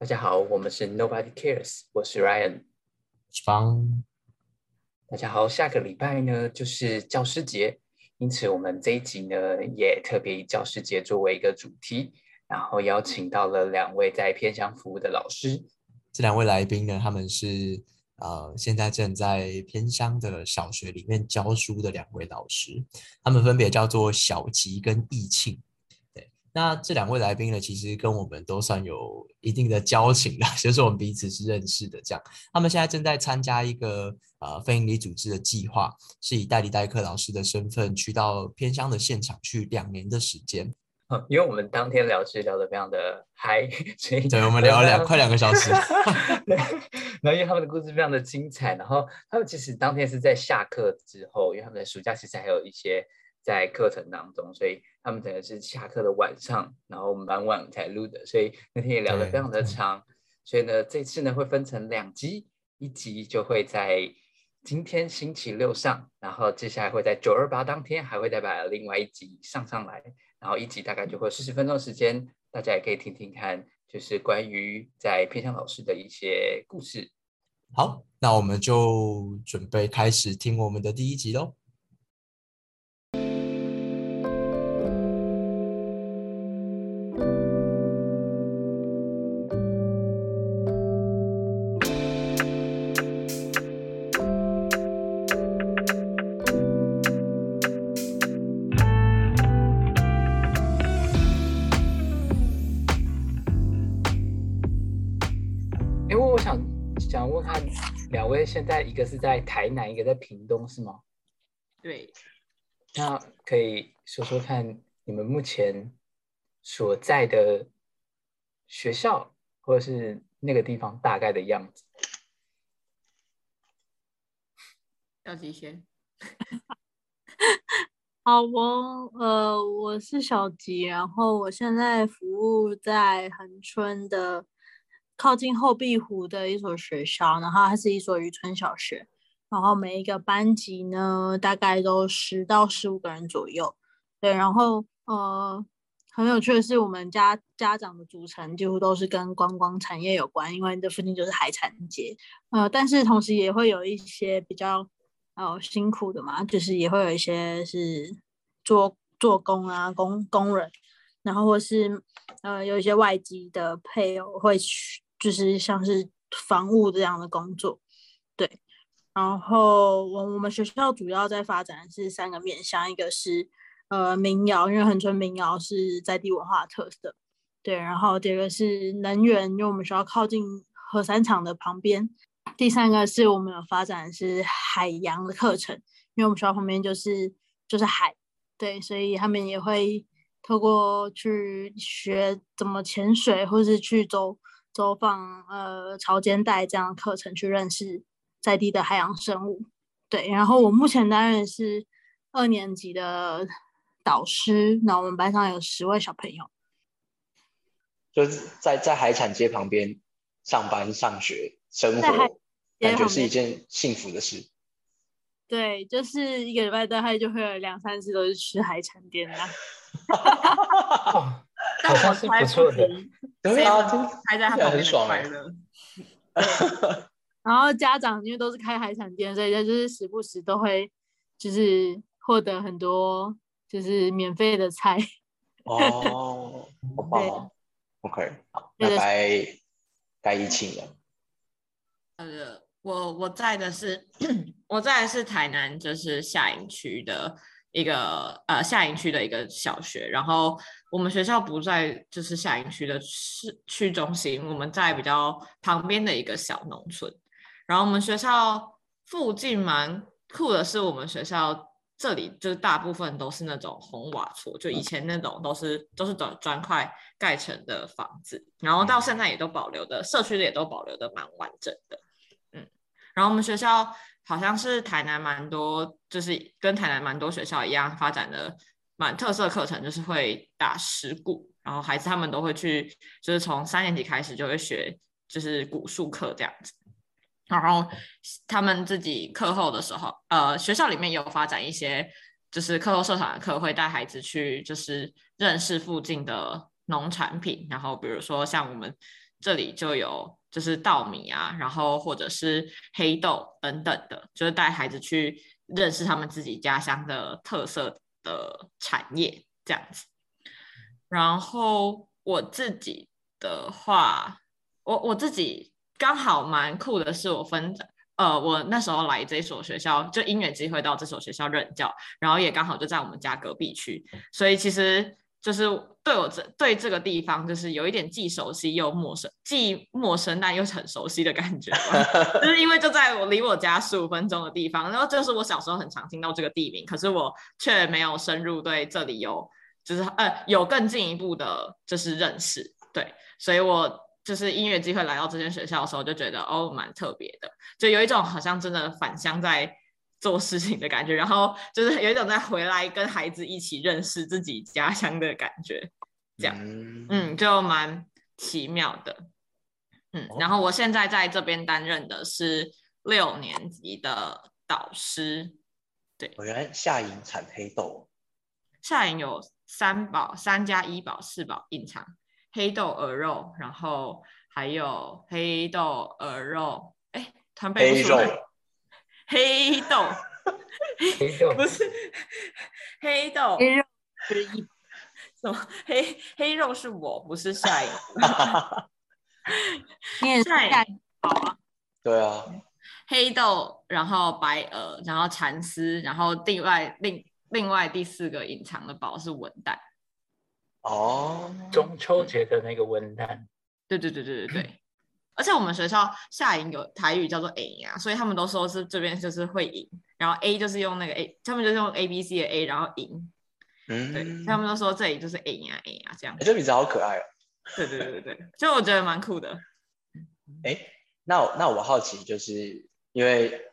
大家好，我们是 Nobody Cares，我是 Ryan。方，大家好，下个礼拜呢就是教师节，因此我们这一集呢也特别以教师节作为一个主题，然后邀请到了两位在偏乡服务的老师。这两位来宾呢，他们是呃现在正在偏乡的小学里面教书的两位老师，他们分别叫做小吉跟易庆。对，那这两位来宾呢，其实跟我们都算有一定的交情啦，就是我们彼此是认识的这样。他们现在正在参加一个呃非营利组织的计划，是以代理代课老师的身份去到偏乡的现场去两年的时间。嗯，因为我们当天聊是聊得非常的嗨，所以对，我们聊了两 快两个小时。对，然后因为他们的故事非常的精彩，然后他们其实当天是在下课之后，因为他们的暑假其实还有一些在课程当中，所以他们整个是下课的晚上，然后蛮晚才录的，所以那天也聊得非常的长。所以呢，这次呢会分成两集，一集就会在今天星期六上，然后接下来会在九二八当天还会再把另外一集上上来。然后一集大概就会四十分钟时间，大家也可以听听看，就是关于在偏向老师的一些故事。好，那我们就准备开始听我们的第一集喽。现在一个是在台南，一个在屏东，是吗？对，那可以说说看你们目前所在的学校或者是那个地方大概的样子。要吉先。好，我呃我是小吉，然后我现在服务在恒春的靠近后壁湖的一所学校，然后它是一所渔村小学，然后每一个班级呢大概都十到十五个人左右，对，然后呃很有趣的是，我们家家长的组成几乎都是跟观光产业有关，因为这附近就是海产街，呃，但是同时也会有一些比较。呃，辛苦的嘛，就是也会有一些是做做工啊，工工人，然后或是呃有一些外籍的配偶会去，就是像是防务这样的工作，对。然后我我们学校主要在发展是三个面向，一个是呃民谣，因为恒春民谣是在地文化特色，对。然后第二个是能源，因为我们学校靠近核三厂的旁边。第三个是我们有发展是海洋的课程，因为我们学校旁边就是就是海，对，所以他们也会透过去学怎么潜水，或是去走走访呃潮间带这样的课程，去认识在地的海洋生物。对，然后我目前担任是二年级的导师，那我们班上有十位小朋友，就是在在海产街旁边上班上学。生活感觉是一件幸福的事。对，就是一个礼拜大概就会有两三次都是吃海产店的。好像是不错的，对啊，还在他旁边爽快乐。然后家长因为都是开海产店，所以他就是时不时都会就是获得很多就是免费的菜。哦，好棒！OK，好，那该该疫情了。呃，我我在的是我在的是台南，就是下营区的一个呃下营区的一个小学。然后我们学校不在就是下营区的市区中心，我们在比较旁边的一个小农村。然后我们学校附近蛮酷的是，我们学校这里就是大部分都是那种红瓦厝，就以前那种都是都是砖砖块盖成的房子，然后到现在也都保留的，社区的也都保留的蛮完整的。嗯然后我们学校好像是台南蛮多，就是跟台南蛮多学校一样发展的蛮特色课程，就是会打石鼓，然后孩子他们都会去，就是从三年级开始就会学，就是古树课这样子。然后他们自己课后的时候，呃，学校里面有发展一些，就是课后社团的课，会带孩子去，就是认识附近的农产品，然后比如说像我们。这里就有就是稻米啊，然后或者是黑豆等等的，就是带孩子去认识他们自己家乡的特色的产业这样子。然后我自己的话，我我自己刚好蛮酷的是，我分呃，我那时候来这所学校，就因缘机会到这所学校任教，然后也刚好就在我们家隔壁区，所以其实。就是对我这对这个地方，就是有一点既熟悉又陌生，既陌生但又是很熟悉的感觉。就是因为就在我离我家十五分钟的地方，然后就是我小时候很常听到这个地名，可是我却没有深入对这里有，就是呃有更进一步的，就是认识。对，所以我就是音乐机会来到这间学校的时候，就觉得哦蛮特别的，就有一种好像真的返乡在。做事情的感觉，然后就是有一种在回来跟孩子一起认识自己家乡的感觉，这样，嗯，就蛮奇妙的，嗯，然后我现在在这边担任的是六年级的导师，对，我原来夏营产黑豆，夏营有三宝，三加一宝四宝隐藏黑豆鹅肉，然后还有黑豆鹅肉，哎，团黑肉。黑豆，黑豆不是黑豆，黑肉是一什么？黑黑肉是我，不是夏颖。你也是夏颖啊？对啊。黑豆，然后白鹅，然后蚕丝，然后另外另另外第四个隐藏的宝是文旦。哦，中秋节的那个文旦。对对对对对对。而且我们学校下营有台语叫做 A 啊，所以他们都说是这边就是会赢，然后 A 就是用那个 A，他们就是用 A B C 的 A，然后赢。嗯，对，他们都说这里就是 A 呀 A 呀这样。这名字好可爱哦。对对对对对，就我觉得蛮酷的。哎，那那我好奇，就是因为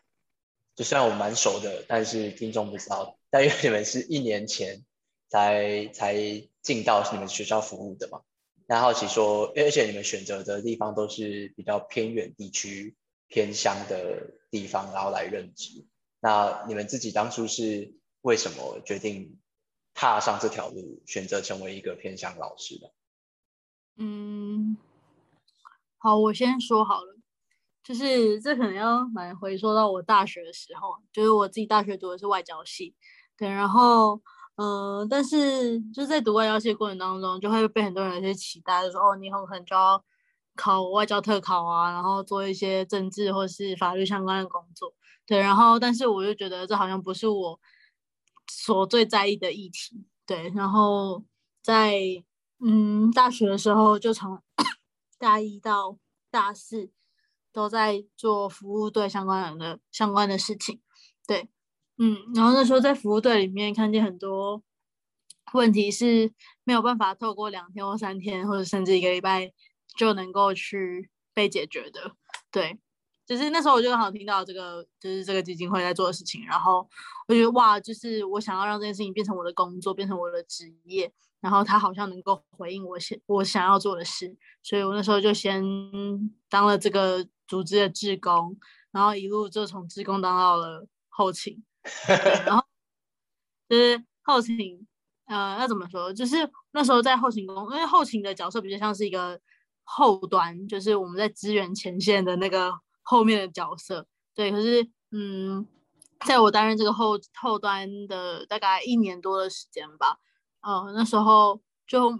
就虽然我蛮熟的，但是听众不知道，但因为你们是一年前才才进到你们学校服务的嘛？那好奇说，而且你们选择的地方都是比较偏远地区、偏乡的地方，然后来任职。那你们自己当初是为什么决定踏上这条路，选择成为一个偏乡老师的？嗯，好，我先说好了，就是这可能要蛮回说到我大学的时候，就是我自己大学读的是外交系，对，然后。嗯，但是就在读外交系过程当中，就会被很多人有些期待，就说哦，你以后可能就要考外交特考啊，然后做一些政治或是法律相关的工作。对，然后但是我就觉得这好像不是我所最在意的议题。对，然后在嗯大学的时候，就从 大一到大四都在做服务队相关人的相关的事情。对。嗯，然后那时候在服务队里面看见很多问题是没有办法透过两天或三天，或者甚至一个礼拜就能够去被解决的。对，就是那时候我就刚好听到这个，就是这个基金会在做的事情，然后我觉得哇，就是我想要让这件事情变成我的工作，变成我的职业，然后他好像能够回应我想我想要做的事，所以我那时候就先当了这个组织的志工，然后一路就从志工当到了后勤。然后 就是后勤，呃，要怎么说？就是那时候在后勤工，因为后勤的角色比较像是一个后端，就是我们在支援前线的那个后面的角色。对，可是，嗯，在我担任这个后后端的大概一年多的时间吧，呃，那时候就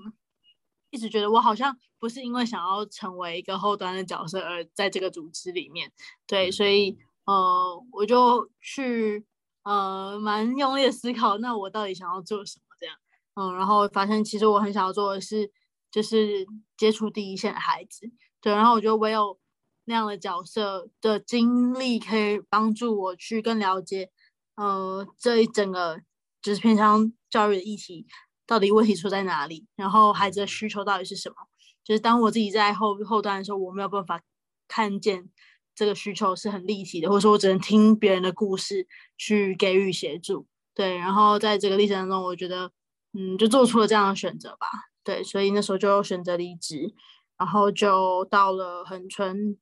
一直觉得我好像不是因为想要成为一个后端的角色而在这个组织里面。对，所以，呃，我就去。呃，蛮用力的思考，那我到底想要做什么？这样，嗯，然后发现其实我很想要做的是，就是接触第一线的孩子，对，然后我觉得唯有那样的角色的经历，可以帮助我去更了解，呃，这一整个就是偏向教育的议题，到底问题出在哪里，然后孩子的需求到底是什么？就是当我自己在后后端的时候，我没有办法看见。这个需求是很立体的，或者说我只能听别人的故事去给予协助，对。然后在这个历程当中，我觉得，嗯，就做出了这样的选择吧，对。所以那时候就选择离职，然后就到了恒春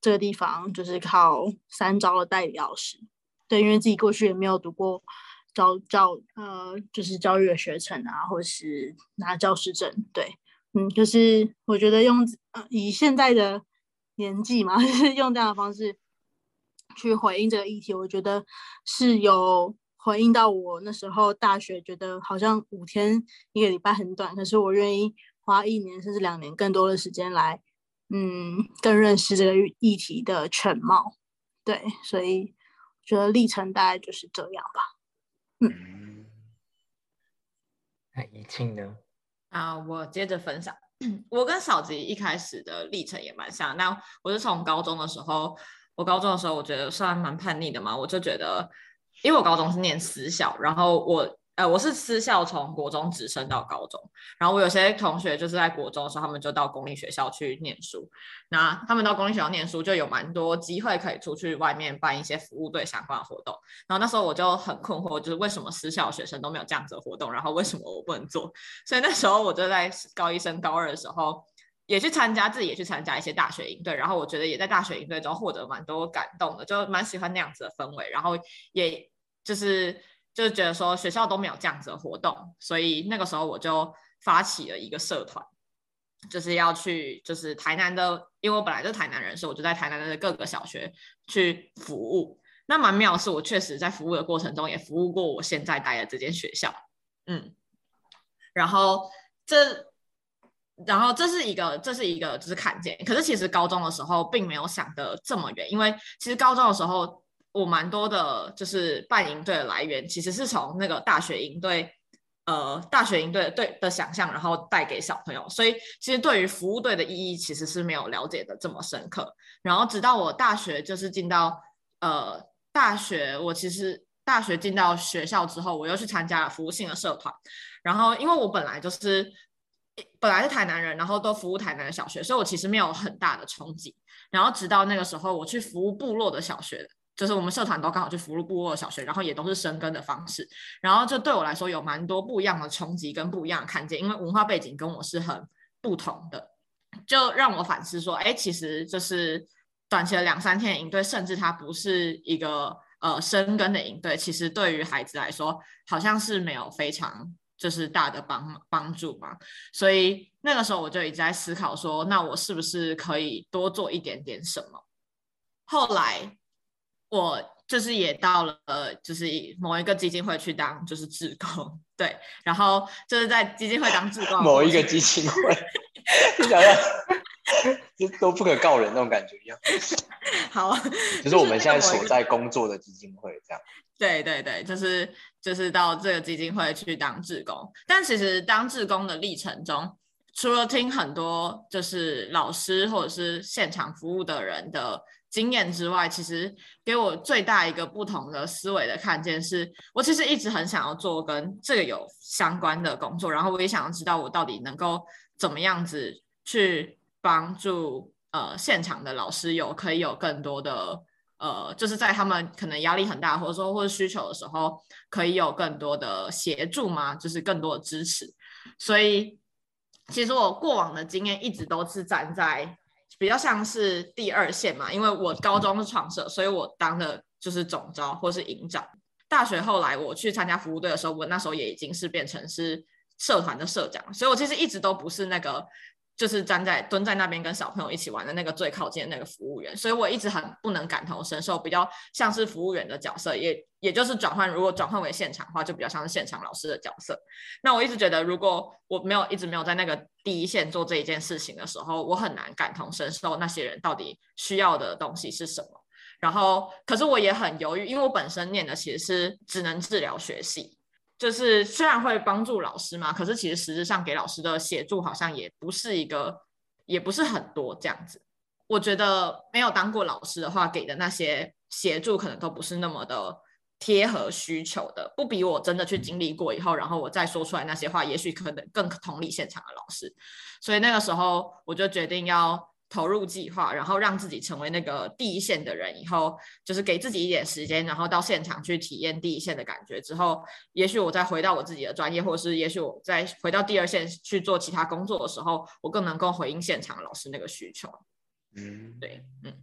这个地方，就是考三招的代理老师，对。因为自己过去也没有读过教教呃，就是教育的学程啊，或是拿教师证，对。嗯，就是我觉得用呃以现在的年纪嘛，就是用这样的方式去回应这个议题，我觉得是有回应到我那时候大学觉得好像五天一个礼拜很短，可是我愿意花一年甚至两年更多的时间来，嗯，更认识这个议题的全貌。对，所以我觉得历程大概就是这样吧。嗯，那怡庆呢？啊，我接着分享，我跟小吉一开始的历程也蛮像。那我是从高中的时候，我高中的时候我觉得算蛮叛逆的嘛，我就觉得，因为我高中是念私校，然后我。呃，我是私校从国中直升到高中，然后我有些同学就是在国中的时候，他们就到公立学校去念书。那他们到公立学校念书，就有蛮多机会可以出去外面办一些服务队相关的活动。然后那时候我就很困惑，就是为什么私校学生都没有这样子的活动，然后为什么我不能做？所以那时候我就在高一升高二的时候，也去参加，自己也去参加一些大学营队。然后我觉得也在大学营队中获得蛮多感动的，就蛮喜欢那样子的氛围。然后也就是。就是觉得说学校都没有这样子的活动，所以那个时候我就发起了一个社团，就是要去就是台南的，因为我本来就台南人，所以我就在台南的各个小学去服务。那蛮妙是，我确实在服务的过程中也服务过我现在待的这间学校，嗯，然后这然后这是一个这是一个就是看见，可是其实高中的时候并没有想的这么远，因为其实高中的时候。我蛮多的，就是办营队的来源，其实是从那个大学营队，呃，大学营队对的想象，然后带给小朋友。所以其实对于服务队的意义，其实是没有了解的这么深刻。然后直到我大学就是进到呃大学，我其实大学进到学校之后，我又去参加了服务性的社团。然后因为我本来就是本来是台南人，然后都服务台南的小学，所以我其实没有很大的冲击。然后直到那个时候，我去服务部落的小学。就是我们社团都刚好去福禄部落小学，然后也都是生根的方式，然后这对我来说有蛮多不一样的冲击跟不一样的看见，因为文化背景跟我是很不同的，就让我反思说，哎，其实就是短期的两三天营队，甚至它不是一个呃生根的营队，其实对于孩子来说，好像是没有非常就是大的帮帮助嘛，所以那个时候我就一直在思考说，那我是不是可以多做一点点什么？后来。我就是也到了，就是某一个基金会去当就是志工，对，然后就是在基金会当志工。某一个基金会，你想要，就都不可告人那种感觉一样。好，就是我们现在所在工作的基金会这样。对对对，就是就是到这个基金会去当志工，但其实当志工的历程中，除了听很多就是老师或者是现场服务的人的。经验之外，其实给我最大一个不同的思维的看见是，我其实一直很想要做跟这个有相关的工作，然后我也想要知道我到底能够怎么样子去帮助呃现场的老师有可以有更多的呃，就是在他们可能压力很大或者说或者需求的时候，可以有更多的协助吗？就是更多的支持。所以其实我过往的经验一直都是站在。比较像是第二线嘛，因为我高中是创社，所以我当的就是总招或是营长。大学后来我去参加服务队的时候，我那时候也已经是变成是社团的社长，所以我其实一直都不是那个。就是站在蹲在那边跟小朋友一起玩的那个最靠近的那个服务员，所以我一直很不能感同身受，比较像是服务员的角色，也也就是转换，如果转换为现场的话，就比较像是现场老师的角色。那我一直觉得，如果我没有一直没有在那个第一线做这一件事情的时候，我很难感同身受那些人到底需要的东西是什么。然后，可是我也很犹豫，因为我本身念的其实是只能治疗学系。就是虽然会帮助老师嘛，可是其实实质上给老师的协助好像也不是一个，也不是很多这样子。我觉得没有当过老师的话，给的那些协助可能都不是那么的贴合需求的，不比我真的去经历过以后，然后我再说出来那些话，也许可能更同理现场的老师。所以那个时候我就决定要。投入计划，然后让自己成为那个第一线的人，以后就是给自己一点时间，然后到现场去体验第一线的感觉。之后，也许我再回到我自己的专业，或者是也许我再回到第二线去做其他工作的时候，我更能够回应现场老师那个需求。嗯，对，嗯。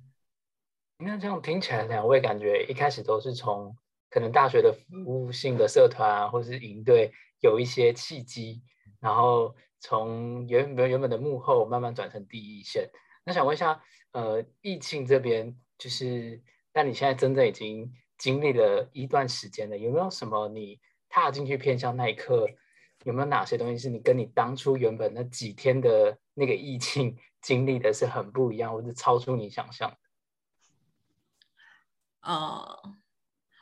那这样听起来，两位感觉一开始都是从可能大学的服务性的社团或者是营队有一些契机，然后从原本原本的幕后慢慢转成第一线。那想问一下，呃，疫情这边就是，那你现在真的已经经历了一段时间了，有没有什么你踏进去偏向那一刻，有没有哪些东西是你跟你当初原本那几天的那个疫情 经历的是很不一样，或者超出你想象？呃，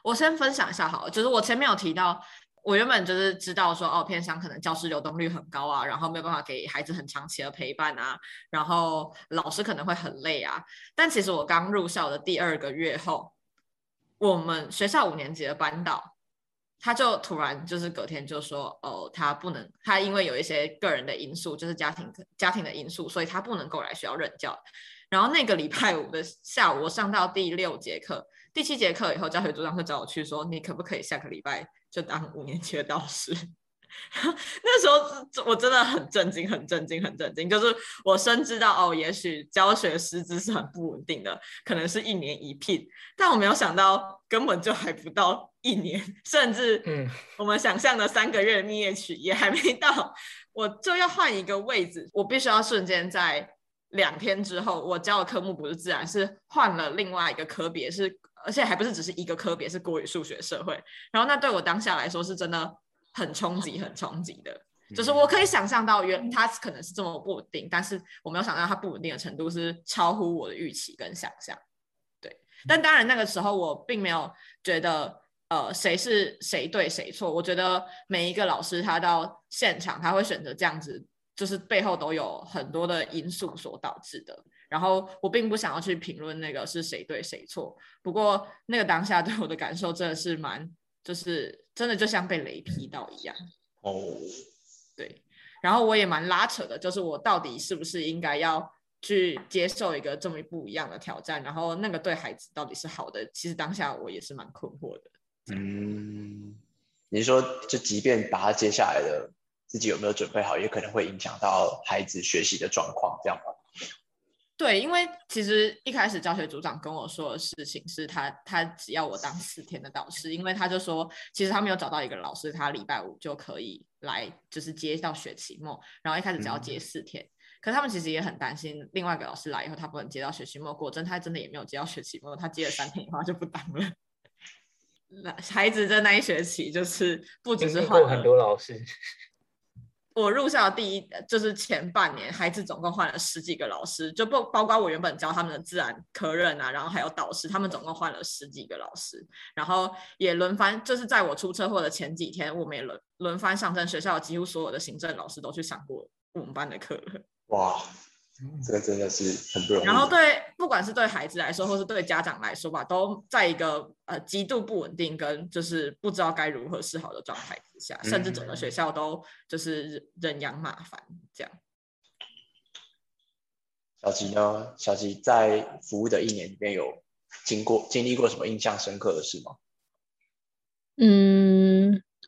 我先分享一下好了，就是我前面有提到。我原本就是知道说，哦，偏乡可能教师流动率很高啊，然后没有办法给孩子很长期的陪伴啊，然后老师可能会很累啊。但其实我刚入校的第二个月后，我们学校五年级的班导，他就突然就是隔天就说，哦，他不能，他因为有一些个人的因素，就是家庭家庭的因素，所以他不能够来学校任教。然后那个礼拜五的下午，我上到第六节课。第七节课以后，教学组长会找我去说：“你可不可以下个礼拜就当五年级的导师？” 那时候我真的很震惊，很震惊，很震惊。就是我深知到哦，也许教学师资是很不稳定的，可能是一年一聘，但我没有想到根本就还不到一年，甚至我们想象的三个月蜜月期也还没到，我就要换一个位置，我必须要瞬间在两天之后，我教的科目不是自然，是换了另外一个科别是。而且还不是只是一个科别，是国语、数学、社会。然后那对我当下来说是真的很冲击，很冲击的。就是我可以想象到，原它可能是这么不稳定，但是我没有想到它不稳定的程度是超乎我的预期跟想象。对，但当然那个时候我并没有觉得呃谁是谁对谁错。我觉得每一个老师他到现场他会选择这样子，就是背后都有很多的因素所导致的。然后我并不想要去评论那个是谁对谁错，不过那个当下对我的感受真的是蛮，就是真的就像被雷劈到一样。哦，对，然后我也蛮拉扯的，就是我到底是不是应该要去接受一个这么不一样的挑战？然后那个对孩子到底是好的？其实当下我也是蛮困惑的。嗯，你说就即便把它接下来的自己有没有准备好，也可能会影响到孩子学习的状况，这样吗？对，因为其实一开始教学组长跟我说的事情是他，他只要我当四天的导师，因为他就说，其实他没有找到一个老师，他礼拜五就可以来，就是接到学期末，然后一开始只要接四天，可他们其实也很担心，另外一个老师来以后，他不能接到学期末，果真他真的也没有接到学期末，他接了三天以后就不当了。那孩子在那一学期就是不只是换很多老师。我入校第一就是前半年，孩子总共换了十几个老师，就不包括我原本教他们的自然科任啊，然后还有导师，他们总共换了十几个老师，然后也轮番，就是在我出车祸的前几天，我们也轮轮番上阵，学校几乎所有的行政老师都去上过我们班的课。哇！这个真的是很不容易。然后对，不管是对孩子来说，或是对家长来说吧，都在一个呃极度不稳定跟就是不知道该如何是好的状态之下，甚至整个学校都就是人仰马翻这样。小吉呢？小吉在服务的一年里面有经过经历过什么印象深刻的事吗？嗯。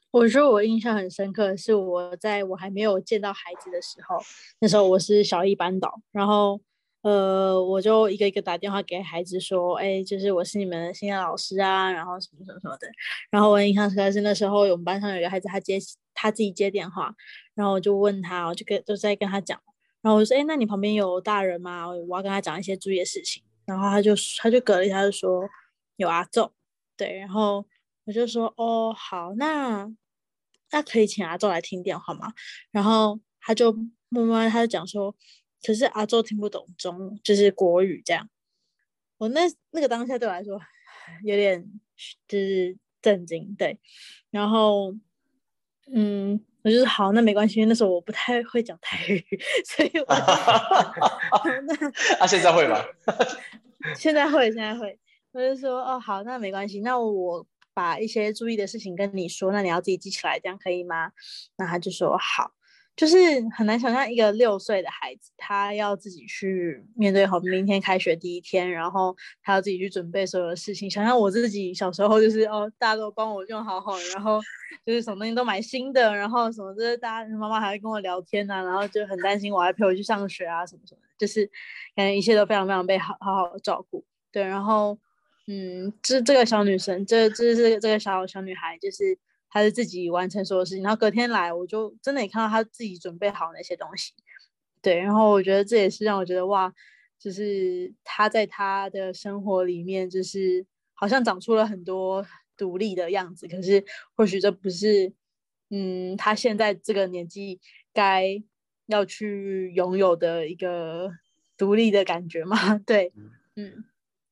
我说我印象很深刻是我在我还没有见到孩子的时候，那时候我是小一班导，然后呃我就一个一个打电话给孩子说，哎，就是我是你们的新的老师啊，然后什么什么什么的。然后我印象深刻是那时候我们班上有一个孩子，他接他自己接电话，然后我就问他，我就跟就在跟他讲，然后我说，哎，那你旁边有大人吗？我要跟他讲一些注意的事情。然后他就他就隔了一下就说有阿奏，对，然后。我就说哦好，那那可以请阿周来听电话吗？然后他就慢慢他就讲说，可是阿周听不懂中就是国语这样。我那那个当下对我来说有点就是震惊，对。然后嗯，我就是好，那没关系，因为那时候我不太会讲台语，所以我 那啊现在会吗？现在会，现在会。我就说哦好，那没关系，那我。把一些注意的事情跟你说，那你要自己记起来，这样可以吗？那他就说好，就是很难想象一个六岁的孩子，他要自己去面对好明天开学第一天，然后他要自己去准备所有的事情。想想我自己小时候，就是哦，大家都帮我用好好，然后就是什么东西都买新的，然后什么就是大家妈妈还会跟我聊天呐，然后就很担心我还陪我去上学啊什么什么，就是感觉一切都非常非常被好好好照顾。对，然后。嗯，这这个小女生，这这是这个小小女孩，就是她是自己完成所有事情，然后隔天来，我就真的也看到她自己准备好那些东西，对，然后我觉得这也是让我觉得哇，就是她在她的生活里面，就是好像长出了很多独立的样子，可是或许这不是，嗯，她现在这个年纪该要去拥有的一个独立的感觉嘛，对，嗯，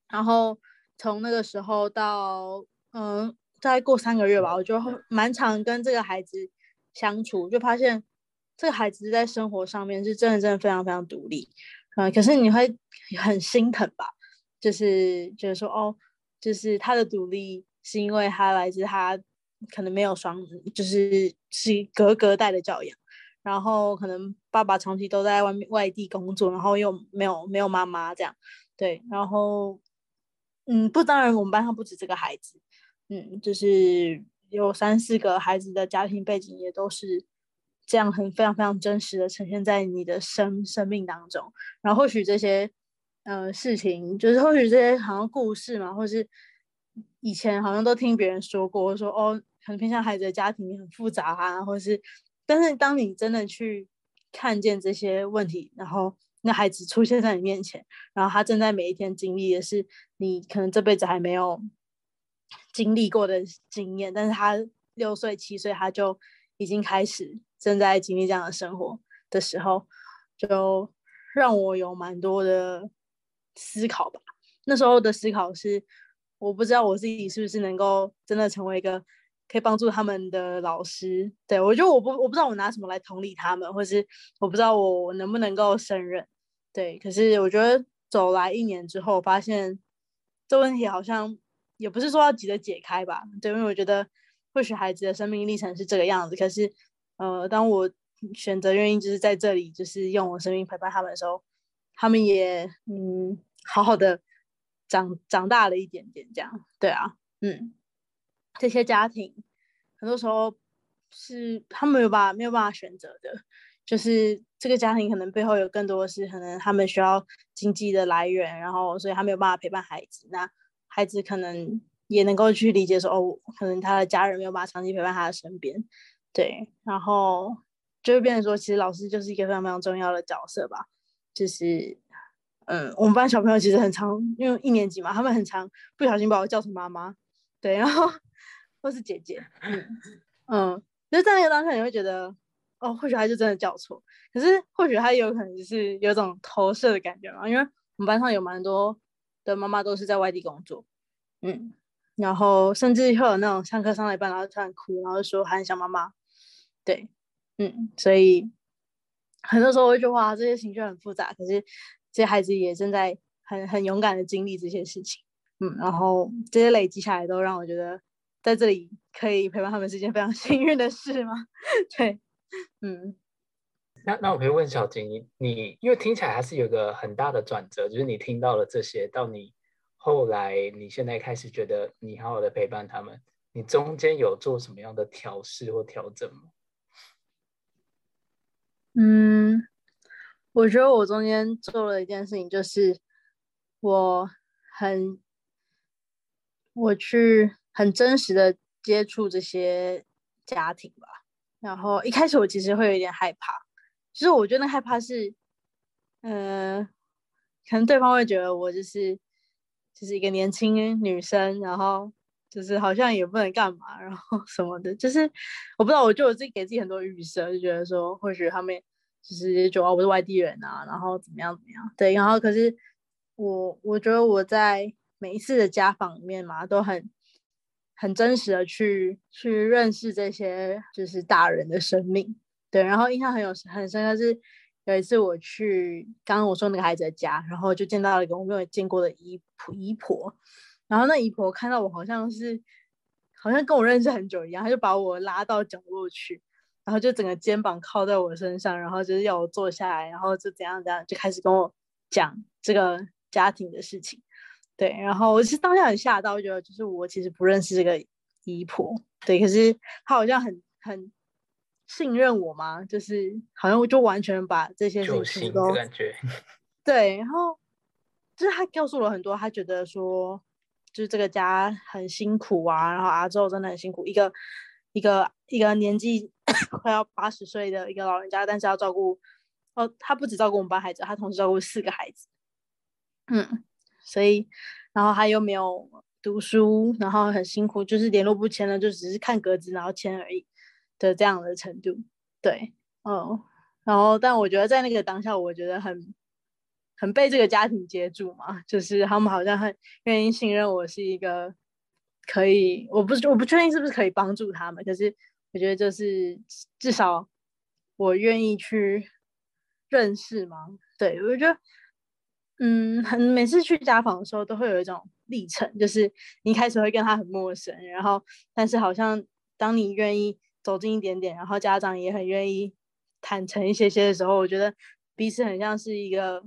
然后从那个时候到，嗯。再过三个月吧，我就蛮常跟这个孩子相处，就发现这个孩子在生活上面是真的真的非常非常独立，嗯，可是你会很心疼吧？就是觉得说，哦，就是他的独立是因为他来自他可能没有双，就是是隔隔代的教养，然后可能爸爸长期都在外面外地工作，然后又没有没有妈妈这样，对，然后嗯，不，当然我们班上不止这个孩子。嗯，就是有三四个孩子的家庭背景也都是这样，很非常非常真实的呈现在你的生生命当中。然后或许这些呃事情，就是或许这些好像故事嘛，或是以前好像都听别人说过，说哦，很偏向孩子的家庭很复杂啊，或是，但是当你真的去看见这些问题，然后那孩子出现在你面前，然后他正在每一天经历的是你可能这辈子还没有。经历过的经验，但是他六岁七岁他就已经开始正在经历这样的生活的时候，就让我有蛮多的思考吧。那时候的思考是，我不知道我自己是不是能够真的成为一个可以帮助他们的老师。对我觉得我不我不知道我拿什么来同理他们，或是我不知道我能不能够胜任。对，可是我觉得走来一年之后，发现这问题好像。也不是说要急着解开吧，对，因为我觉得或许孩子的生命历程是这个样子，可是，呃，当我选择愿意就是在这里，就是用我生命陪伴他们的时候，他们也嗯好好的长长大了一点点，这样，对啊，嗯，这些家庭很多时候是他们有办法没有办法选择的，就是这个家庭可能背后有更多的是可能他们需要经济的来源，然后所以他没有办法陪伴孩子，那。孩子可能也能够去理解说，哦，可能他的家人没有办法长期陪伴他的身边，对，然后就会变成说，其实老师就是一个非常非常重要的角色吧。就是，嗯，我们班小朋友其实很常，因为一年级嘛，他们很常不小心把我叫成妈妈，对，然后 或是姐姐，嗯嗯，就在那个当下，你会觉得，哦，或许他就真的叫错，可是或许他有可能就是有种投射的感觉嘛，因为我们班上有蛮多。的妈妈都是在外地工作，嗯，然后甚至会有那种上课上到一半，然后突然哭，然后说很想妈妈，对，嗯，所以很多时候我会觉得哇，这些情绪很复杂，可是这些孩子也正在很很勇敢的经历这些事情，嗯，然后这些累积下来都让我觉得在这里可以陪伴他们是件非常幸运的事嘛，对，嗯。那那我可以问小金，你你因为听起来还是有个很大的转折，就是你听到了这些，到你后来你现在开始觉得你好好的陪伴他们，你中间有做什么样的调试或调整吗？嗯，我觉得我中间做了一件事情，就是我很我去很真实的接触这些家庭吧，然后一开始我其实会有一点害怕。其实我觉得害怕是，嗯，可能对方会觉得我就是，就是一个年轻女生，然后就是好像也不能干嘛，然后什么的，就是我不知道，我就我自己给自己很多预设，就觉得说或许他们就是觉得我是外地人啊，然后怎么样怎么样，对，然后可是我我觉得我在每一次的家访里面嘛，都很很真实的去去认识这些就是大人的生命。对，然后印象很有很深刻是有一次我去刚刚我说那个孩子的家，然后就见到了一个我没有见过的姨婆姨婆，然后那姨婆看到我好像是好像跟我认识很久一样，她就把我拉到角落去，然后就整个肩膀靠在我身上，然后就是要我坐下来，然后就怎样怎样，就开始跟我讲这个家庭的事情。对，然后我是当下很吓到，觉得就是我其实不认识这个姨婆，对，可是她好像很很。信任我嘛？就是好像我就完全把这些事情都感觉 对，然后就是他告诉了很多，他觉得说就是这个家很辛苦啊，然后阿周真的很辛苦，一个一个一个年纪 快要八十岁的一个老人家，但是要照顾哦，他不止照顾我们班孩子，他同时照顾四个孩子。嗯，所以然后他又没有读书，然后很辛苦，就是联络不签了，就只是看格子然后签而已的这样的程度。对，嗯，然后但我觉得在那个当下，我觉得很很被这个家庭接住嘛，就是他们好像很愿意信任我是一个。可以，我不是我不确定是不是可以帮助他们，可是我觉得就是至少我愿意去认识嘛。对我觉得，嗯，很每次去家访的时候都会有一种历程，就是你开始会跟他很陌生，然后但是好像当你愿意走近一点点，然后家长也很愿意坦诚一些些的时候，我觉得彼此很像是一个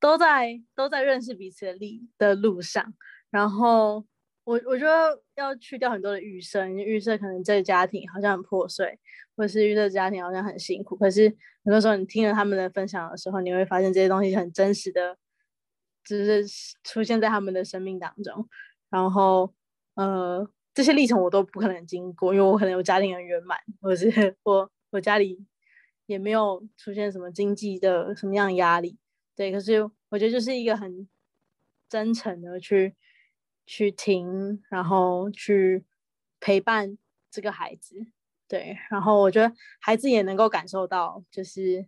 都在都在认识彼此的力的路上，然后。我我觉得要去掉很多的预设，预设可能这个家庭好像很破碎，或者是预设家庭好像很辛苦。可是很多时候你听了他们的分享的时候，你会发现这些东西很真实的，只是出现在他们的生命当中。然后呃，这些历程我都不可能经过，因为我可能有家庭很圆满，或者是我我家里也没有出现什么经济的什么样的压力。对，可是我觉得就是一个很真诚的去。去听，然后去陪伴这个孩子，对，然后我觉得孩子也能够感受到，就是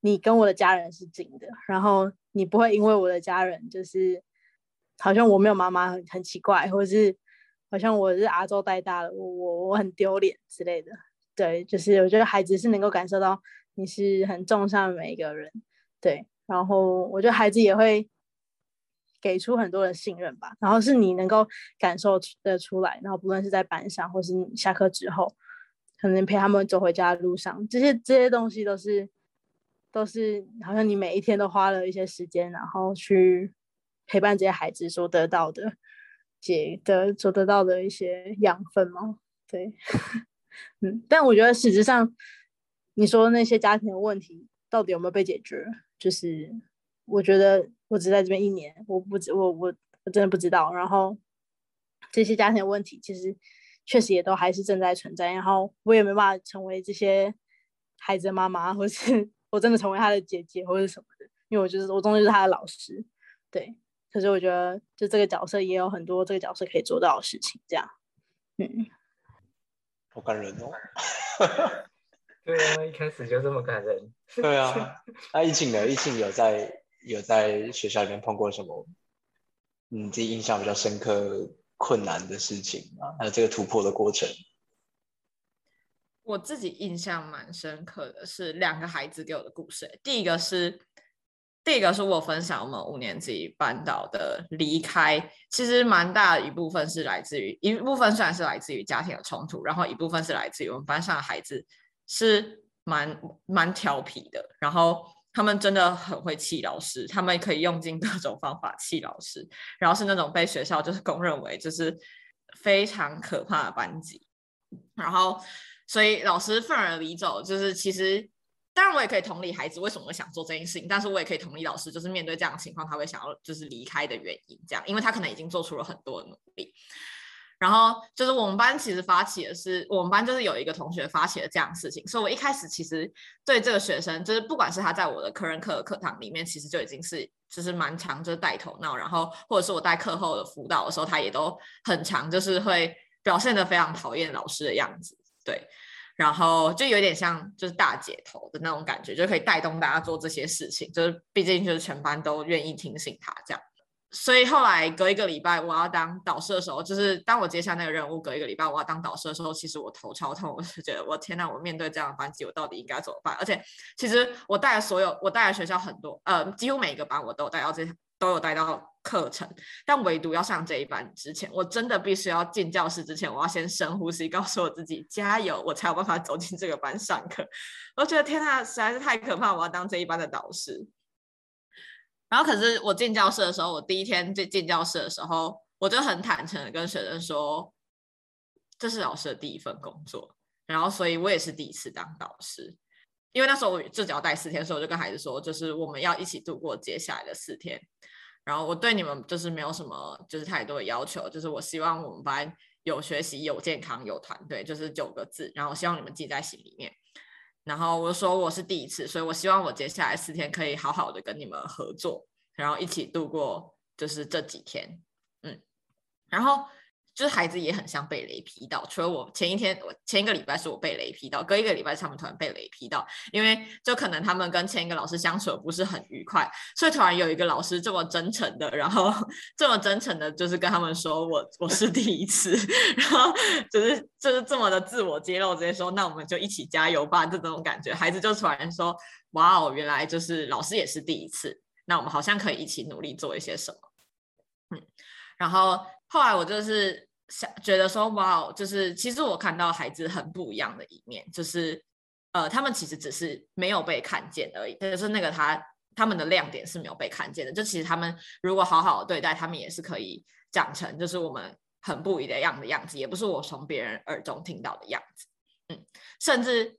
你跟我的家人是紧的，然后你不会因为我的家人就是好像我没有妈妈很很奇怪，或者是好像我是阿周带大的，我我我很丢脸之类的，对，就是我觉得孩子是能够感受到你是很重视每一个人，对，然后我觉得孩子也会。给出很多的信任吧，然后是你能够感受的出来，然后不论是在班上，或是你下课之后，可能陪他们走回家的路上，这些这些东西都是都是好像你每一天都花了一些时间，然后去陪伴这些孩子所得到的解的所得到的一些养分嘛。对，嗯，但我觉得实质上你说那些家庭的问题到底有没有被解决，就是我觉得。我只在这边一年，我不知我我我真的不知道。然后这些家庭问题其实确实也都还是正在存在。然后我也没办法成为这些孩子的妈妈，或是我真的成为他的姐姐或者什么的，因为我就是我终究是他的老师。对，可是我觉得就这个角色也有很多这个角色可以做到的事情。这样，嗯，好感人哦。对啊，一开始就这么感人。对啊，那 疫情呢？疫情有在。有在学校里面碰过什么，你自己印象比较深刻、困难的事情吗？还有这个突破的过程？我自己印象蛮深刻的是两个孩子给我的故事。第一个是，第一个是我分享我们五年级班导的离开，其实蛮大的一部分是来自于一部分，虽然是来自于家庭的冲突，然后一部分是来自于我们班上的孩子是蛮蛮调皮的，然后。他们真的很会气老师，他们可以用尽各种方法气老师，然后是那种被学校就是公认为就是非常可怕的班级，然后所以老师愤而离走，就是其实当然我也可以同理孩子为什么会想做这件事情，但是我也可以同理老师就是面对这样的情况他会想要就是离开的原因，这样因为他可能已经做出了很多的努力。然后就是我们班其实发起的是，我们班就是有一个同学发起了这样的事情，所以我一开始其实对这个学生，就是不管是他在我的课任课课堂里面，其实就已经是就是蛮强，就是带头闹，然后或者是我带课后的辅导的时候，他也都很强，就是会表现的非常讨厌老师的样子，对，然后就有点像就是大姐头的那种感觉，就可以带动大家做这些事情，就是毕竟就是全班都愿意听信他这样。所以后来隔一个礼拜，我要当导师的时候，就是当我接下那个任务，隔一个礼拜我要当导师的时候，其实我头超痛，我就觉得我天呐，我面对这样的班级，我到底应该怎么办？而且其实我带了所有，我带了学校很多，呃，几乎每一个班我都有带到这，都有带到课程，但唯独要上这一班之前，我真的必须要进教室之前，我要先深呼吸，告诉我自己加油，我才有办法走进这个班上课。我觉得天呐，实在是太可怕，我要当这一班的导师。然后，可是我进教室的时候，我第一天进进教室的时候，我就很坦诚的跟学生说，这是老师的第一份工作，然后，所以我也是第一次当导师。因为那时候我就只要带四天，所以我就跟孩子说，就是我们要一起度过接下来的四天。然后我对你们就是没有什么就是太多的要求，就是我希望我们班有学习、有健康、有团队，就是九个字。然后希望你们记在心里面。然后我说我是第一次，所以我希望我接下来四天可以好好的跟你们合作，然后一起度过就是这几天。嗯，然后。就是孩子也很像被雷劈到，除了我前一天，我前一个礼拜是我被雷劈到，隔一个礼拜他们突然被雷劈到，因为就可能他们跟前一个老师相处不是很愉快，所以突然有一个老师这么真诚的，然后 这么真诚的，就是跟他们说我我是第一次，然后就是就是这么的自我揭露，直接说那我们就一起加油吧，这种感觉，孩子就突然说哇哦，原来就是老师也是第一次，那我们好像可以一起努力做一些什么，嗯，然后后来我就是。想觉得说哇，就是其实我看到孩子很不一样的一面，就是呃，他们其实只是没有被看见而已，就是那个他他们的亮点是没有被看见的。就其实他们如果好好的对待，他们也是可以长成就是我们很不一样的样子，也不是我从别人耳中听到的样子，嗯，甚至。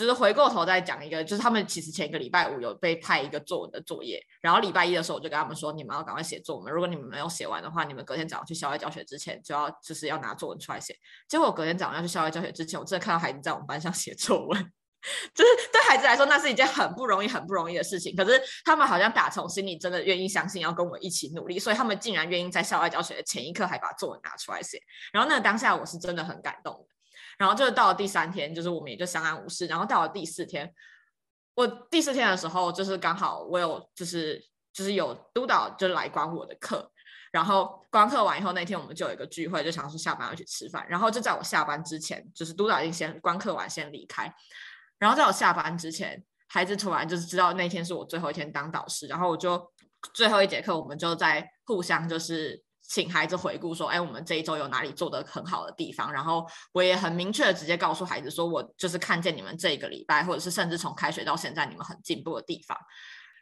就是回过头再讲一个，就是他们其实前一个礼拜五有被派一个作文的作业，然后礼拜一的时候我就跟他们说，你们要赶快写作文，如果你们没有写完的话，你们隔天早上去校外教学之前就要就是要拿作文出来写。结果我隔天早上要去校外教学之前，我真的看到孩子在我们班上写作文，就是对孩子来说那是一件很不容易、很不容易的事情，可是他们好像打从心里真的愿意相信要跟我一起努力，所以他们竟然愿意在校外教学的前一刻还把作文拿出来写，然后那个当下我是真的很感动。然后就是到了第三天，就是我们也就相安无事。然后到了第四天，我第四天的时候，就是刚好我有就是就是有督导就来管我的课。然后观课完以后，那天我们就有一个聚会，就想说下班要去吃饭。然后就在我下班之前，就是督导已经先观课完先离开。然后在我下班之前，孩子突然就是知道那天是我最后一天当导师。然后我就最后一节课，我们就在互相就是。请孩子回顾说：“哎，我们这一周有哪里做的很好的地方？”然后我也很明确的直接告诉孩子说：“我就是看见你们这一个礼拜，或者是甚至从开学到现在，你们很进步的地方。”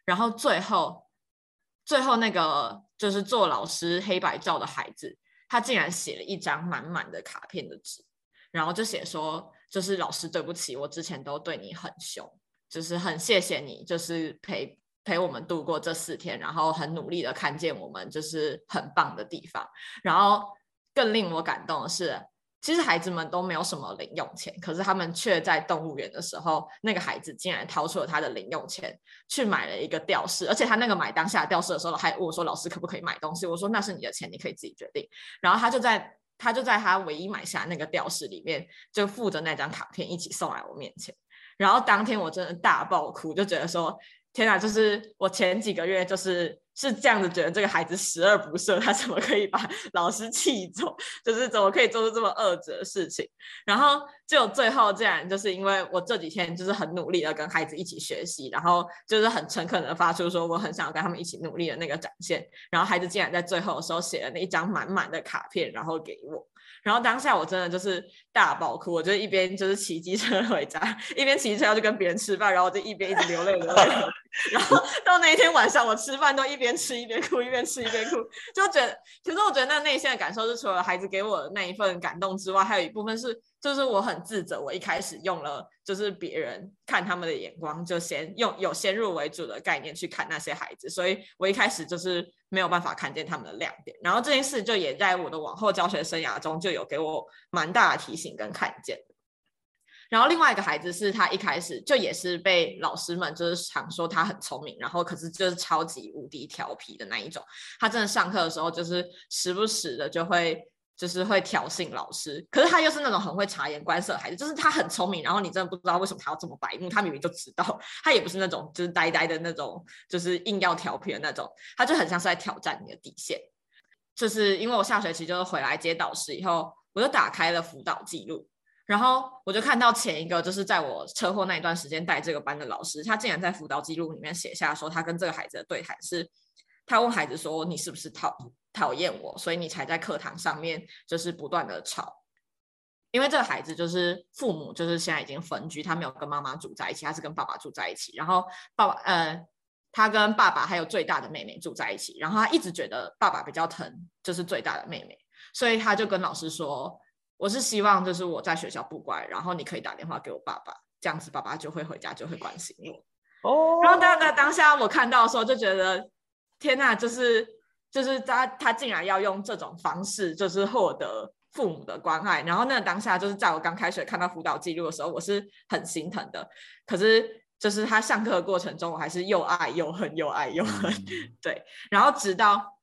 然后最后，最后那个就是做老师黑白照的孩子，他竟然写了一张满满的卡片的纸，然后就写说：“就是老师对不起，我之前都对你很凶，就是很谢谢你，就是陪。”陪我们度过这四天，然后很努力的看见我们就是很棒的地方。然后更令我感动的是，其实孩子们都没有什么零用钱，可是他们却在动物园的时候，那个孩子竟然掏出了他的零用钱去买了一个吊饰，而且他那个买当下吊饰的时候，还问我说：“老师可不可以买东西？”我说：“那是你的钱，你可以自己决定。”然后他就在他就在他唯一买下那个吊饰里面，就附着那张卡片一起送来我面前。然后当天我真的大爆哭，就觉得说。天啊，就是我前几个月就是是这样子觉得这个孩子十恶不赦，他怎么可以把老师气走？就是怎么可以做出这么恶者的事情？然后就最后竟然就是因为我这几天就是很努力的跟孩子一起学习，然后就是很诚恳的发出说我很想要跟他们一起努力的那个展现，然后孩子竟然在最后的时候写了那一张满满的卡片，然后给我。然后当下我真的就是大爆哭，我就一边就是骑机车回家，一边骑车要去跟别人吃饭，然后我就一边一直流泪流泪。然后到那一天晚上，我吃饭都一边吃一边哭，一边吃一边哭，就觉得其实我觉得那内心的感受是除了孩子给我的那一份感动之外，还有一部分是。就是我很自责，我一开始用了就是别人看他们的眼光，就先用有先入为主的概念去看那些孩子，所以我一开始就是没有办法看见他们的亮点。然后这件事就也在我的往后教学生涯中就有给我蛮大的提醒跟看见。然后另外一个孩子是他一开始就也是被老师们就是常说他很聪明，然后可是就是超级无敌调皮的那一种。他真的上课的时候就是时不时的就会。就是会挑衅老师，可是他又是那种很会察言观色的孩子，就是他很聪明，然后你真的不知道为什么他要这么白目，他明明就知道，他也不是那种就是呆呆的那种，就是硬要调皮的那种，他就很像是在挑战你的底线。就是因为我下学期就是回来接导师以后，我就打开了辅导记录，然后我就看到前一个就是在我车祸那一段时间带这个班的老师，他竟然在辅导记录里面写下说他跟这个孩子的对谈是，他问孩子说你是不是讨讨厌我，所以你才在课堂上面就是不断的吵。因为这个孩子就是父母就是现在已经分居，他没有跟妈妈住在一起，他是跟爸爸住在一起。然后爸爸呃，他跟爸爸还有最大的妹妹住在一起。然后他一直觉得爸爸比较疼，就是最大的妹妹，所以他就跟老师说：“我是希望就是我在学校不乖，然后你可以打电话给我爸爸，这样子爸爸就会回家，就会关心我。”哦。然后当在当下我看到的时候就觉得，天呐，就是。就是他，他竟然要用这种方式，就是获得父母的关爱。然后那个当下就是在我刚开学看到辅导记录的时候，我是很心疼的。可是就是他上课的过程中，我还是又爱又恨，又爱又恨。对，然后直到。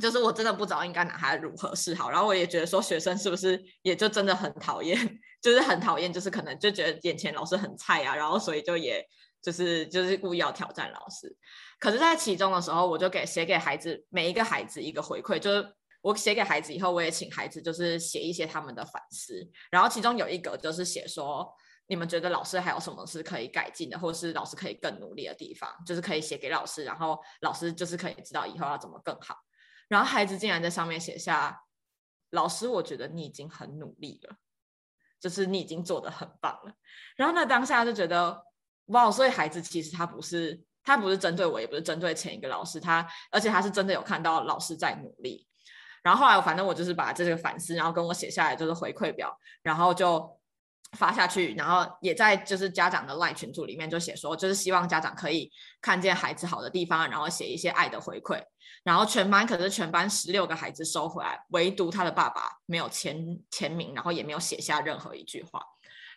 就是我真的不知道应该拿他如何是好，然后我也觉得说学生是不是也就真的很讨厌，就是很讨厌，就是可能就觉得眼前老师很菜啊，然后所以就也就是就是故意要挑战老师。可是，在其中的时候，我就给写给孩子每一个孩子一个回馈，就是我写给孩子以后，我也请孩子就是写一些他们的反思，然后其中有一个就是写说，你们觉得老师还有什么是可以改进的，或是老师可以更努力的地方，就是可以写给老师，然后老师就是可以知道以后要怎么更好。然后孩子竟然在上面写下：“老师，我觉得你已经很努力了，就是你已经做的很棒了。”然后那当下就觉得哇，所以孩子其实他不是他不是针对我，也不是针对前一个老师，他而且他是真的有看到老师在努力。然后后来反正我就是把这个反思，然后跟我写下来就是回馈表，然后就。发下去，然后也在就是家长的 LINE 群组里面就写说，就是希望家长可以看见孩子好的地方，然后写一些爱的回馈。然后全班可是全班十六个孩子收回来，唯独他的爸爸没有签签名，然后也没有写下任何一句话。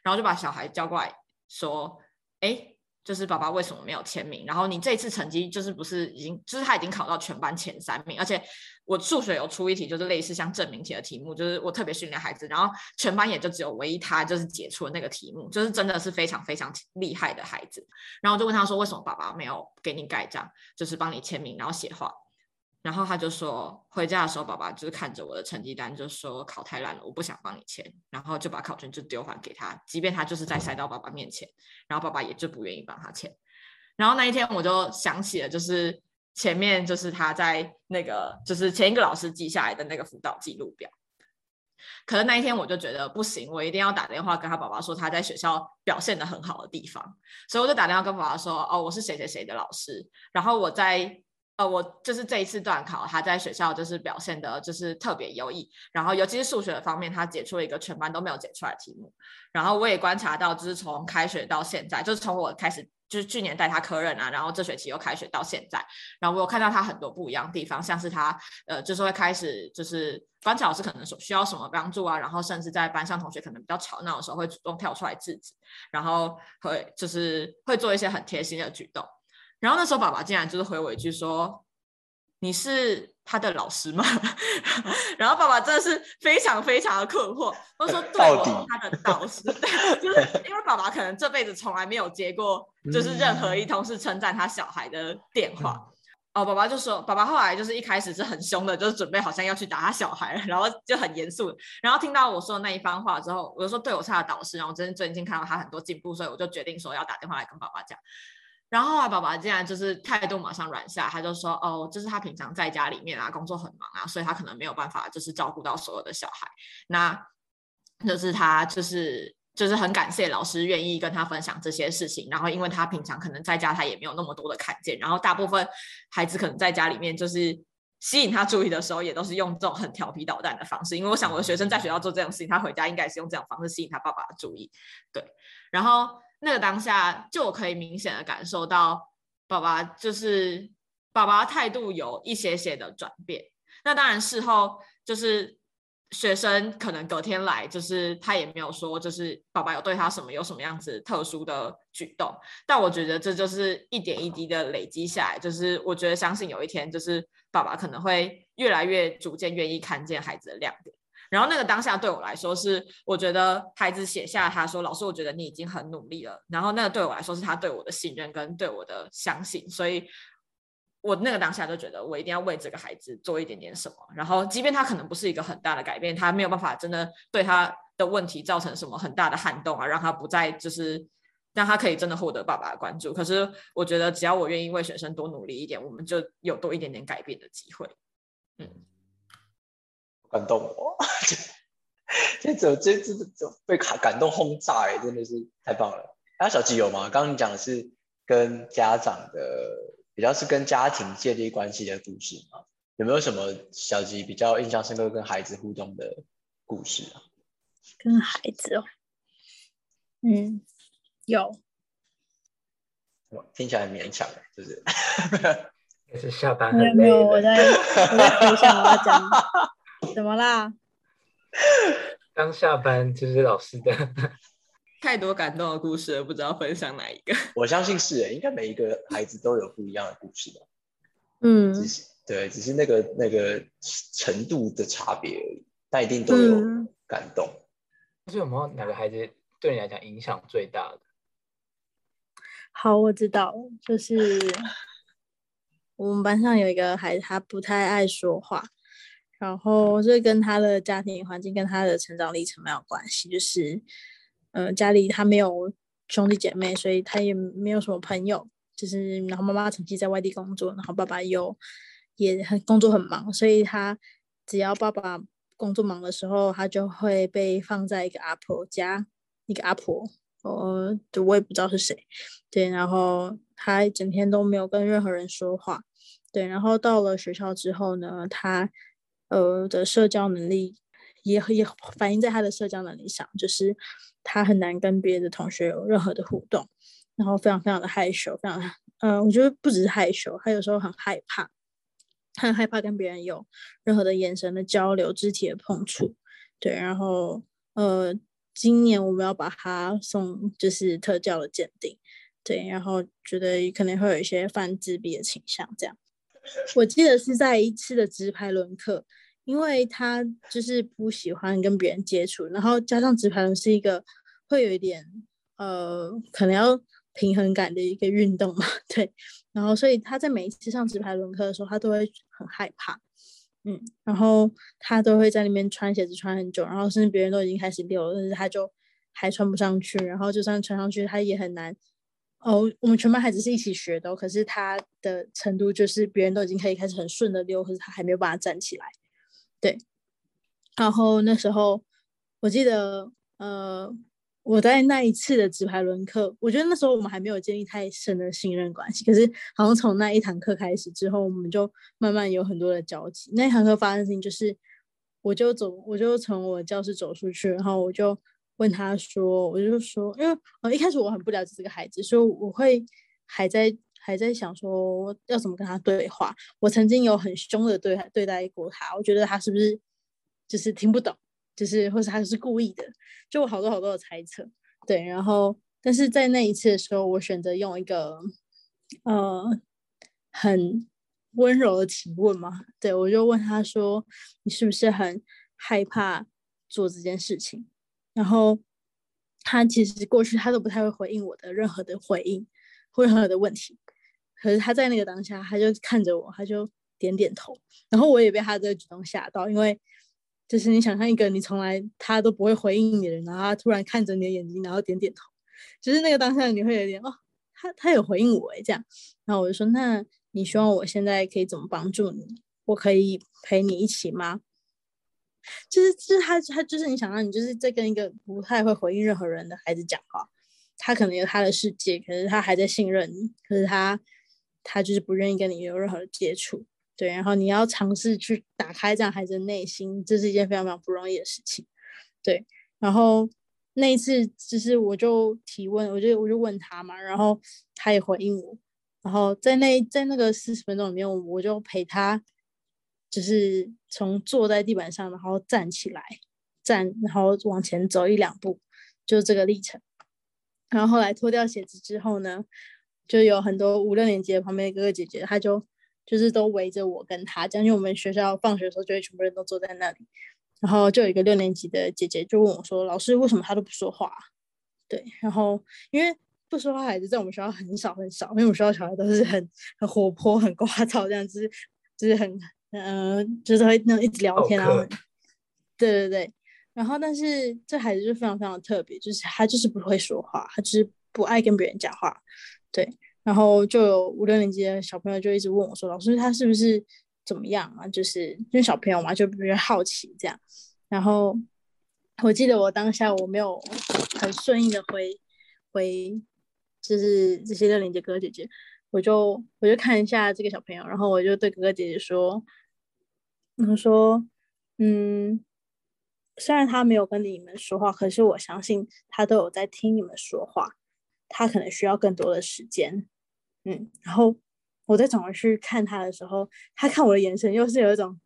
然后就把小孩叫过来说，哎。就是爸爸为什么没有签名？然后你这次成绩就是不是已经，就是他已经考到全班前三名，而且我数学有出一题，就是类似像证明题的题目，就是我特别训练孩子，然后全班也就只有唯一他就是解出了那个题目，就是真的是非常非常厉害的孩子。然后就问他说，为什么爸爸没有给你盖章，就是帮你签名，然后写话？然后他就说，回家的时候，爸爸就是看着我的成绩单，就说考太烂了，我不想帮你签，然后就把考卷就丢还给他，即便他就是在塞到爸爸面前，然后爸爸也就不愿意帮他签。然后那一天我就想起了，就是前面就是他在那个就是前一个老师记下来的那个辅导记录表。可能那一天我就觉得不行，我一定要打电话跟他爸爸说他在学校表现的很好的地方，所以我就打电话跟爸爸说，哦，我是谁谁谁的老师，然后我在。呃，我就是这一次段考，他在学校就是表现的，就是特别优异。然后，尤其是数学的方面，他解出了一个全班都没有解出来的题目。然后，我也观察到，就是从开学到现在，就是从我开始，就是去年带他科任啊，然后这学期又开学到现在，然后我有看到他很多不一样的地方，像是他呃，就是会开始就是观察老师可能所需要什么帮助啊，然后甚至在班上同学可能比较吵闹的时候，会主动跳出来制止，然后会就是会做一些很贴心的举动。然后那时候爸爸竟然就是回我一句说：“你是他的老师吗？” 然后爸爸真的是非常非常的困惑，他说：“对，我是他的导师。”就是因为爸爸可能这辈子从来没有接过就是任何一通是称赞他小孩的电话。哦，爸爸就说：“爸爸后来就是一开始是很凶的，就是准备好像要去打他小孩，然后就很严肃。然后听到我说的那一番话之后，我就说：对我是他的导师，然后真的最近看到他很多进步，所以我就决定说要打电话来跟爸爸讲。”然后啊，爸爸竟然就是态度马上软下，他就说：“哦，就是他平常在家里面啊，工作很忙啊，所以他可能没有办法就是照顾到所有的小孩。那就是他就是就是很感谢老师愿意跟他分享这些事情。然后因为他平常可能在家他也没有那么多的看见，然后大部分孩子可能在家里面就是吸引他注意的时候，也都是用这种很调皮捣蛋的方式。因为我想我的学生在学校做这种事情，他回家应该是用这种方式吸引他爸爸的注意。对，然后。那个当下，就我可以明显的感受到，爸爸就是爸爸态度有一些些的转变。那当然事后就是学生可能隔天来，就是他也没有说，就是爸爸有对他什么有什么样子特殊的举动。但我觉得这就是一点一滴的累积下来，就是我觉得相信有一天，就是爸爸可能会越来越逐渐愿意看见孩子的亮点。然后那个当下对我来说是，我觉得孩子写下他说：“老师，我觉得你已经很努力了。”然后那个对我来说是他对我的信任跟对我的相信，所以我那个当下就觉得我一定要为这个孩子做一点点什么。然后即便他可能不是一个很大的改变，他没有办法真的对他的问题造成什么很大的撼动啊，让他不再就是让他可以真的获得爸爸的关注。可是我觉得只要我愿意为学生多努力一点，我们就有多一点点改变的机会。嗯。感动我，这这这这这被感感动轰炸哎，真的是太棒了。啊，小吉有吗？刚刚你讲的是跟家长的，比较是跟家庭建立关系的故事吗？有没有什么小吉比较印象深刻跟孩子互动的故事啊？跟孩子哦，嗯，有。听起来很勉强，是不是？也是下班没有没有，我在我在回想我要讲。怎么啦？刚下班就是老师的，太多感动的故事了，不知道分享哪一个。我相信是诶，应该每一个孩子都有不一样的故事吧。嗯只是对，只是那个那个程度的差别而已，但一定都有嗯感动。就是有没有哪个孩子对你来讲影响最大的？好，我知道，就是我们班上有一个孩子，他不太爱说话，然后这跟他的家庭环境跟他的成长历程没有关系，就是，呃，家里他没有兄弟姐妹，所以他也没有什么朋友，就是然后妈妈长期在外地工作，然后爸爸又也很工作很忙，所以他只要爸爸工作忙的时候，他就会被放在一个阿婆家，一个阿婆，呃，我也不知道是谁，对，然后他整天都没有跟任何人说话，对，然后到了学校之后呢，他呃的社交能力也也反映在他的社交能力上，就是他很难跟别的同学有任何的互动，然后非常非常的害羞，非常呃，我觉得不只是害羞，他有时候很害怕，他很害怕跟别人有任何的眼神的交流、肢体的碰触，对，然后呃，今年我们要把他送就是特教的鉴定，对，然后觉得可能会有一些犯自闭的倾向，这样。我记得是在一次的直排轮课，因为他就是不喜欢跟别人接触，然后加上直排轮是一个会有一点呃，可能要平衡感的一个运动嘛，对，然后所以他在每一次上直排轮课的时候，他都会很害怕，嗯，然后他都会在那边穿鞋子穿很久，然后甚至别人都已经开始溜了，但是他就还穿不上去，然后就算穿上去，他也很难。哦，我们全班孩子是一起学的哦、可是他的程度就是别人都已经可以开始很顺的溜，可是他还没有办法站起来。对，然后那时候我记得，呃，我在那一次的直排轮课，我觉得那时候我们还没有建立太深的信任关系，可是好像从那一堂课开始之后，我们就慢慢有很多的交集。那一堂课发生的事情就是，我就走，我就从我教室走出去，然后我就问他说，我就说，因为呃一开始我很不了解这个孩子，所以我会还在还在想说要怎么跟他对话。我曾经有很凶的对对待过他，我觉得他是不是就是听不懂，就是或是他是故意的，就我好多好多的猜测。对，然后但是在那一次的时候，我选择用一个呃很温柔的提问嘛，对我就问他说：“你是不是很害怕做这件事情？”然后他其实过去他都不太会回应我的任何的回应或任何的问题，可是他在那个当下，他就看着我，他就点点头，然后我也被他这个举动吓到，因为就是你想象一个你从来他都不会回应你的人，然后他突然看着你的眼睛，然后点点头，就是那个当下你会有点哦，他他有回应我诶，这样，然后我就说，那你希望我现在可以怎么帮助你？我可以陪你一起吗？就是就是他他就是你想让你就是在跟一个不太会回应任何人的孩子讲话，他可能有他的世界，可是他还在信任你，可是他他就是不愿意跟你有任何的接触，对，然后你要尝试去打开这样孩子的内心，这是一件非常非常不容易的事情，对，然后那一次就是我就提问，我就我就问他嘛，然后他也回应我，然后在那在那个四十分钟里面，我我就陪他。就是从坐在地板上，然后站起来，站，然后往前走一两步，就这个历程。然后后来脱掉鞋子之后呢，就有很多五六年级的旁边的哥哥姐姐，他就就是都围着我跟他讲，因为我们学校放学的时候就会全部人都坐在那里。然后就有一个六年级的姐姐就问我说：“老师，为什么他都不说话？”对，然后因为不说话孩子在我们学校很少很少，因为我们学校小孩都是很很活泼、很聒噪这样子，就是很。嗯，就是会那种一直聊天啊，对对对，然后但是这孩子就非常非常特别，就是他就是不会说话，他就是不爱跟别人讲话，对，然后就有五六年级的小朋友就一直问我说，老师他是不是怎么样啊？就是因为小朋友嘛，就比较好奇这样，然后我记得我当下我没有很顺应的回回，就是这些六年级哥哥姐姐。我就我就看一下这个小朋友，然后我就对哥哥姐姐说，我说，嗯，虽然他没有跟你们说话，可是我相信他都有在听你们说话，他可能需要更多的时间，嗯，然后我再转过去看他的时候，他看我的眼神又是有一种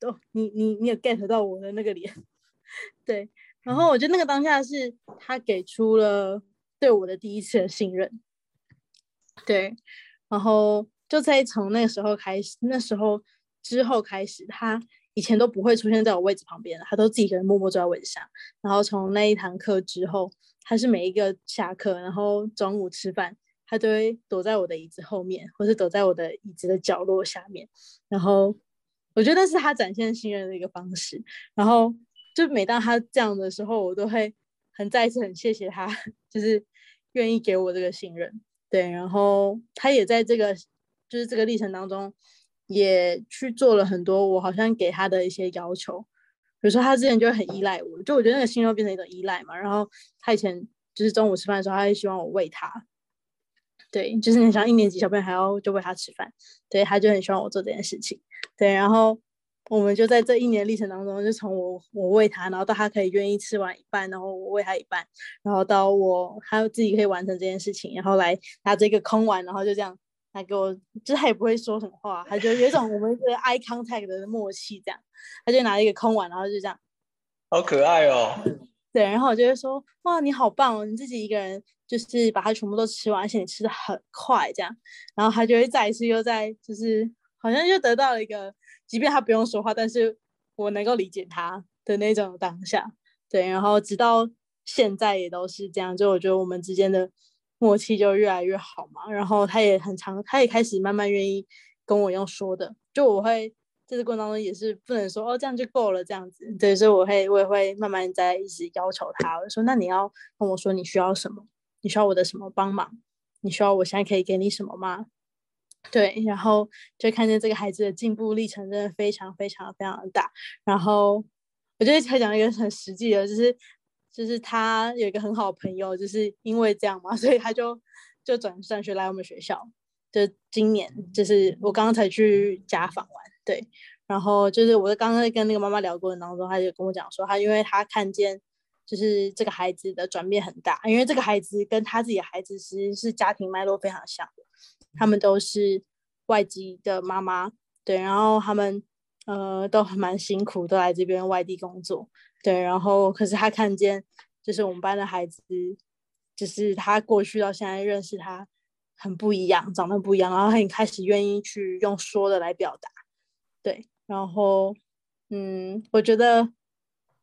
哦，你你你有 get 到我的那个脸，对。然后我觉得那个当下是他给出了对我的第一次的信任，对。然后就在从那个时候开始，那时候之后开始，他以前都不会出现在我位置旁边的，他都自己一个人默默坐在位置上。然后从那一堂课之后，他是每一个下课，然后中午吃饭，他都会躲在我的椅子后面，或是躲在我的椅子的角落下面。然后我觉得是他展现信任的一个方式。然后就每当他这样的时候，我都会很再一次很谢谢他，就是愿意给我这个信任。对，然后他也在这个就是这个历程当中，也去做了很多我好像给他的一些要求。比如说他之前就很依赖我，就我觉得那个信任变成一种依赖嘛。然后他以前就是中午吃饭的时候，他会希望我喂他。对，就是你想一年级小朋友还要就喂他吃饭，对，他就很希望我做这件事情。对，然后。我们就在这一年历程当中，就从我我喂他，然后到他可以愿意吃完一半，然后我喂他一半，然后到我他自己可以完成这件事情，然后来拿这个空碗，然后就这样来给我，就是他也不会说什么话，他就有一种我们的 eye contact 的默契，这样，他就拿一个空碗，然后就这样，好可爱哦。对，然后我就会说，哇，你好棒哦，你自己一个人就是把它全部都吃完，而且你吃的很快，这样，然后他就会再一次又在就是好像又得到了一个。即便他不用说话，但是我能够理解他的那种当下，对，然后直到现在也都是这样，就我觉得我们之间的默契就越来越好嘛。然后他也很长，他也开始慢慢愿意跟我用说的，就我会在这过程当中也是不能说哦这样就够了这样子，对，所以我会我也会慢慢在一直要求他，我说那你要跟我说你需要什么，你需要我的什么帮忙，你需要我现在可以给你什么吗？对，然后就看见这个孩子的进步历程真的非常非常非常的大。然后我觉得他讲一个很实际的，就是就是他有一个很好的朋友，就是因为这样嘛，所以他就就转转学来我们学校。就今年，就是我刚刚才去家访完，对。然后就是我刚刚在跟那个妈妈聊过程当中，他就跟我讲说，他因为他看见就是这个孩子的转变很大，因为这个孩子跟他自己的孩子其实是家庭脉络非常像的。他们都是外籍的妈妈，对，然后他们呃都还蛮辛苦，都来这边外地工作，对，然后可是他看见就是我们班的孩子，就是他过去到现在认识他很不一样，长得不一样，然后他也开始愿意去用说的来表达，对，然后嗯，我觉得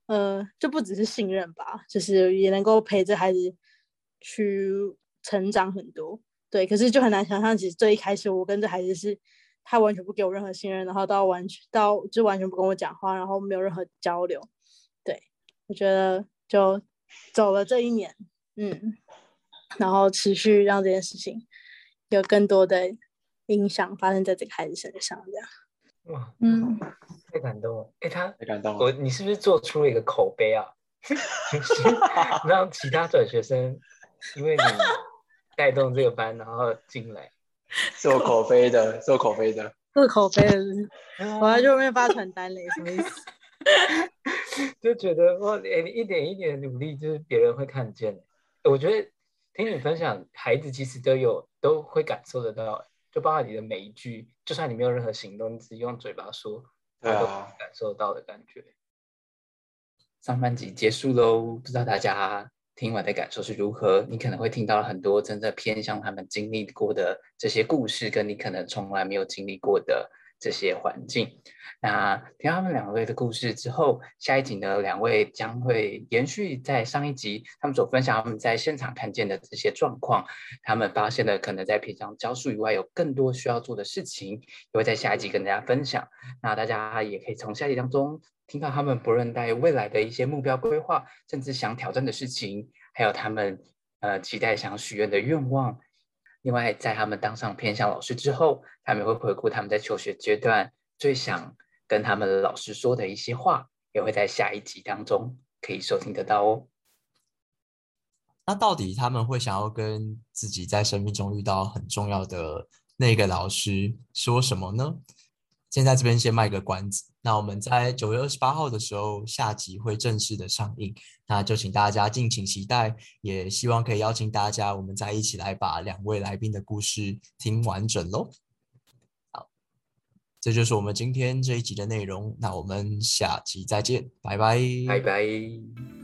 呃就不只是信任吧，就是也能够陪着孩子去成长很多。对，可是就很难想象，其实最一开始我跟这孩子是，他完全不给我任何信任，然后到完全到就完全不跟我讲话，然后没有任何交流。对，我觉得就走了这一年，嗯，然后持续让这件事情有更多的影响发生在这个孩子身上，这样。哇，嗯，太感动了。哎，他太感动了。我，你是不是做出了一个口碑啊？让其他转学生，因为你。带动这个班，然后进来做口碑的，做口碑的，做口碑的，我还去外面发传单嘞，什么意思？就觉得哇，你一点一点努力，就是别人会看见。我觉得听你分享，孩子其实都有都会感受得到，就包括你的每一句，就算你没有任何行动，你只用嘴巴说，他都感受到的感觉。上半集结束喽，不知道大家。听完的感受是如何？你可能会听到很多真的偏向他们经历过的这些故事，跟你可能从来没有经历过的这些环境。那听他们两位的故事之后，下一集呢，两位将会延续在上一集他们所分享他们在现场看见的这些状况，他们发现了可能在平常教书以外有更多需要做的事情，也会在下一集跟大家分享。那大家也可以从下一集当中。听到他们不论在未来的一些目标规划，甚至想挑战的事情，还有他们呃期待想许愿的愿望。另外，在他们当上偏向老师之后，他们会回顾他们在求学阶段最想跟他们老师说的一些话，也会在下一集当中可以收听得到哦。那到底他们会想要跟自己在生命中遇到很重要的那个老师说什么呢？先在这边先卖个关子，那我们在九月二十八号的时候下集会正式的上映，那就请大家敬请期待，也希望可以邀请大家，我们再一起来把两位来宾的故事听完整喽。好，这就是我们今天这一集的内容。那我们下集再见，拜拜，拜拜。